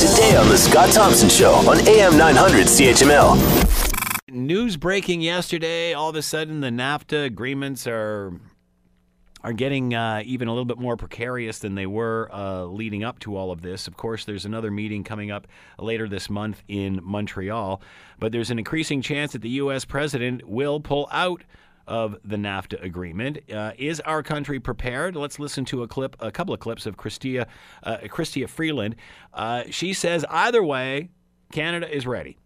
Today on The Scott Thompson Show on AM 900 CHML. News breaking yesterday. All of a sudden, the NAFTA agreements are are getting uh, even a little bit more precarious than they were uh, leading up to all of this. Of course, there's another meeting coming up later this month in Montreal, but there's an increasing chance that the U.S. president will pull out of the NAFTA agreement. Uh, is our country prepared? Let's listen to a clip, a couple of clips of Chrystia, uh, Chrystia Freeland. Uh, she says either way, Canada is ready.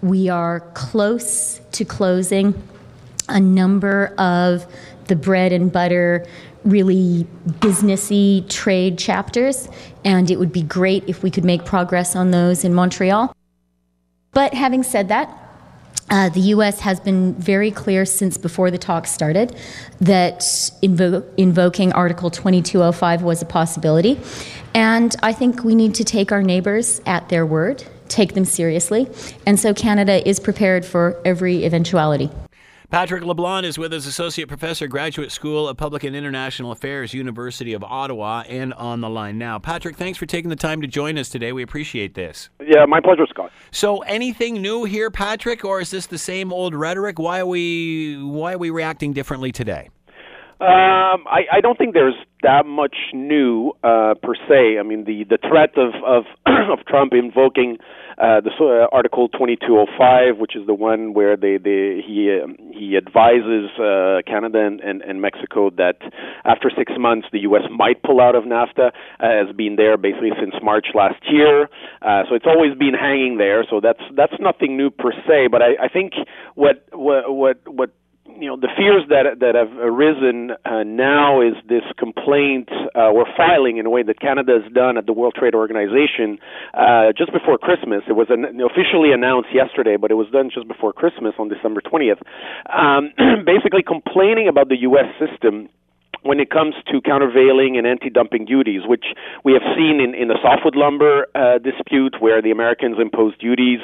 We are close to closing a number of the bread and butter, really businessy trade chapters, and it would be great if we could make progress on those in Montreal. But having said that, uh, the U.S. has been very clear since before the talks started that invo- invoking Article 2205 was a possibility. And I think we need to take our neighbors at their word take them seriously. And so Canada is prepared for every eventuality. Patrick Leblond is with us, Associate Professor, Graduate School of Public and International Affairs, University of Ottawa, and on the line now. Patrick, thanks for taking the time to join us today. We appreciate this. Yeah, my pleasure, Scott. So, anything new here, Patrick, or is this the same old rhetoric? Why are we why are we reacting differently today? Um, I, I don't think there's that much new uh, per se. I mean, the the threat of of, of Trump invoking uh, the uh, Article 2205, which is the one where they, they he um, he advises uh, Canada and, and, and Mexico that after six months the U.S. might pull out of NAFTA, uh, has been there basically since March last year. Uh, so it's always been hanging there. So that's that's nothing new per se. But I, I think what what what what you know the fears that that have arisen uh, now is this complaint uh, we're filing in a way that Canada has done at the World Trade Organization uh, just before Christmas. It was an, officially announced yesterday, but it was done just before Christmas on December 20th. Um, basically, complaining about the U.S. system when it comes to countervailing and anti-dumping duties, which we have seen in, in the softwood lumber uh, dispute, where the Americans imposed duties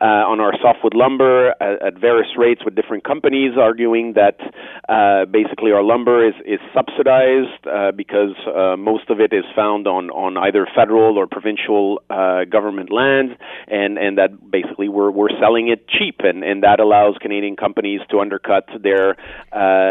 uh, on our softwood lumber at, at, various rates with different companies, arguing that uh, basically our lumber is, is subsidized uh, because uh, most of it is found on, on either federal or provincial uh, government lands, and, and that basically we're, we're selling it cheap, and, and that allows Canadian companies to undercut their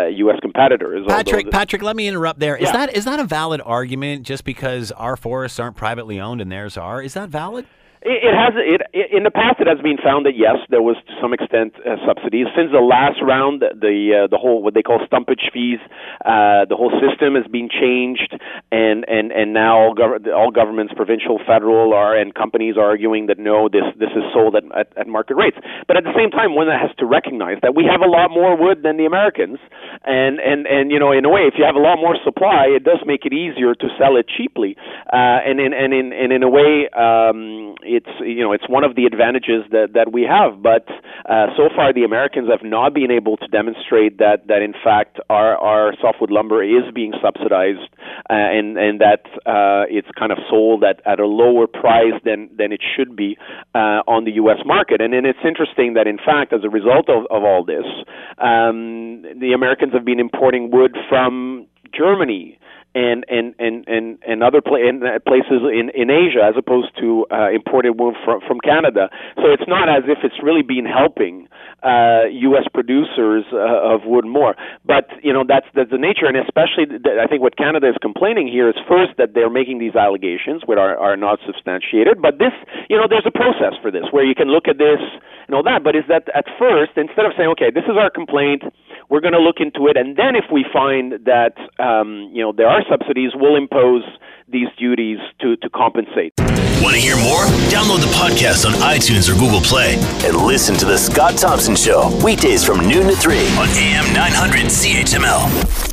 U.S. competitors. Patrick, Patrick, let me interrupt there. Is yeah. that is that a valid argument? Just because our forests aren't privately owned and theirs are, is that valid? It has it in the past. It has been found that yes, there was to some extent uh, subsidies. Since the last round, the uh, the whole what they call stumpage fees, uh, the whole system has been changed, and and and now all, gov- all governments, provincial, federal, are and companies are arguing that no, this this is sold at, at at market rates. But at the same time, one has to recognize that we have a lot more wood than the Americans, and and and you know, in a way, if you have a lot more supply, it does make it easier to sell it cheaply, uh, and in and in and in a way. Um, it's you know it's one of the advantages that that we have. But uh, so far, the Americans have not been able to demonstrate that that in fact our our softwood lumber is being subsidized uh, and and that uh, it's kind of sold at at a lower price than than it should be uh, on the U.S. market. And then it's interesting that in fact, as a result of, of all this, um, the Americans have been importing wood from Germany and and and and, and other pla- in uh, places in in Asia as opposed to uh, imported wood from from Canada. So it's not as if it's really been helping uh, U.S. producers uh, of wood more. But you know that's that's the nature, and especially th- I think what Canada is complaining here is first that they're making these allegations which are are not substantiated. But this, you know, there's a process for this where you can look at this and all that. But is that at first instead of saying, okay, this is our complaint we're going to look into it, and then if we find that um, you know there are subsidies, we'll impose these duties to, to compensate. Want to hear more? Download the podcast on iTunes or Google Play and listen to the Scott Thompson Show weekdays from noon to three on AM 900 CHML.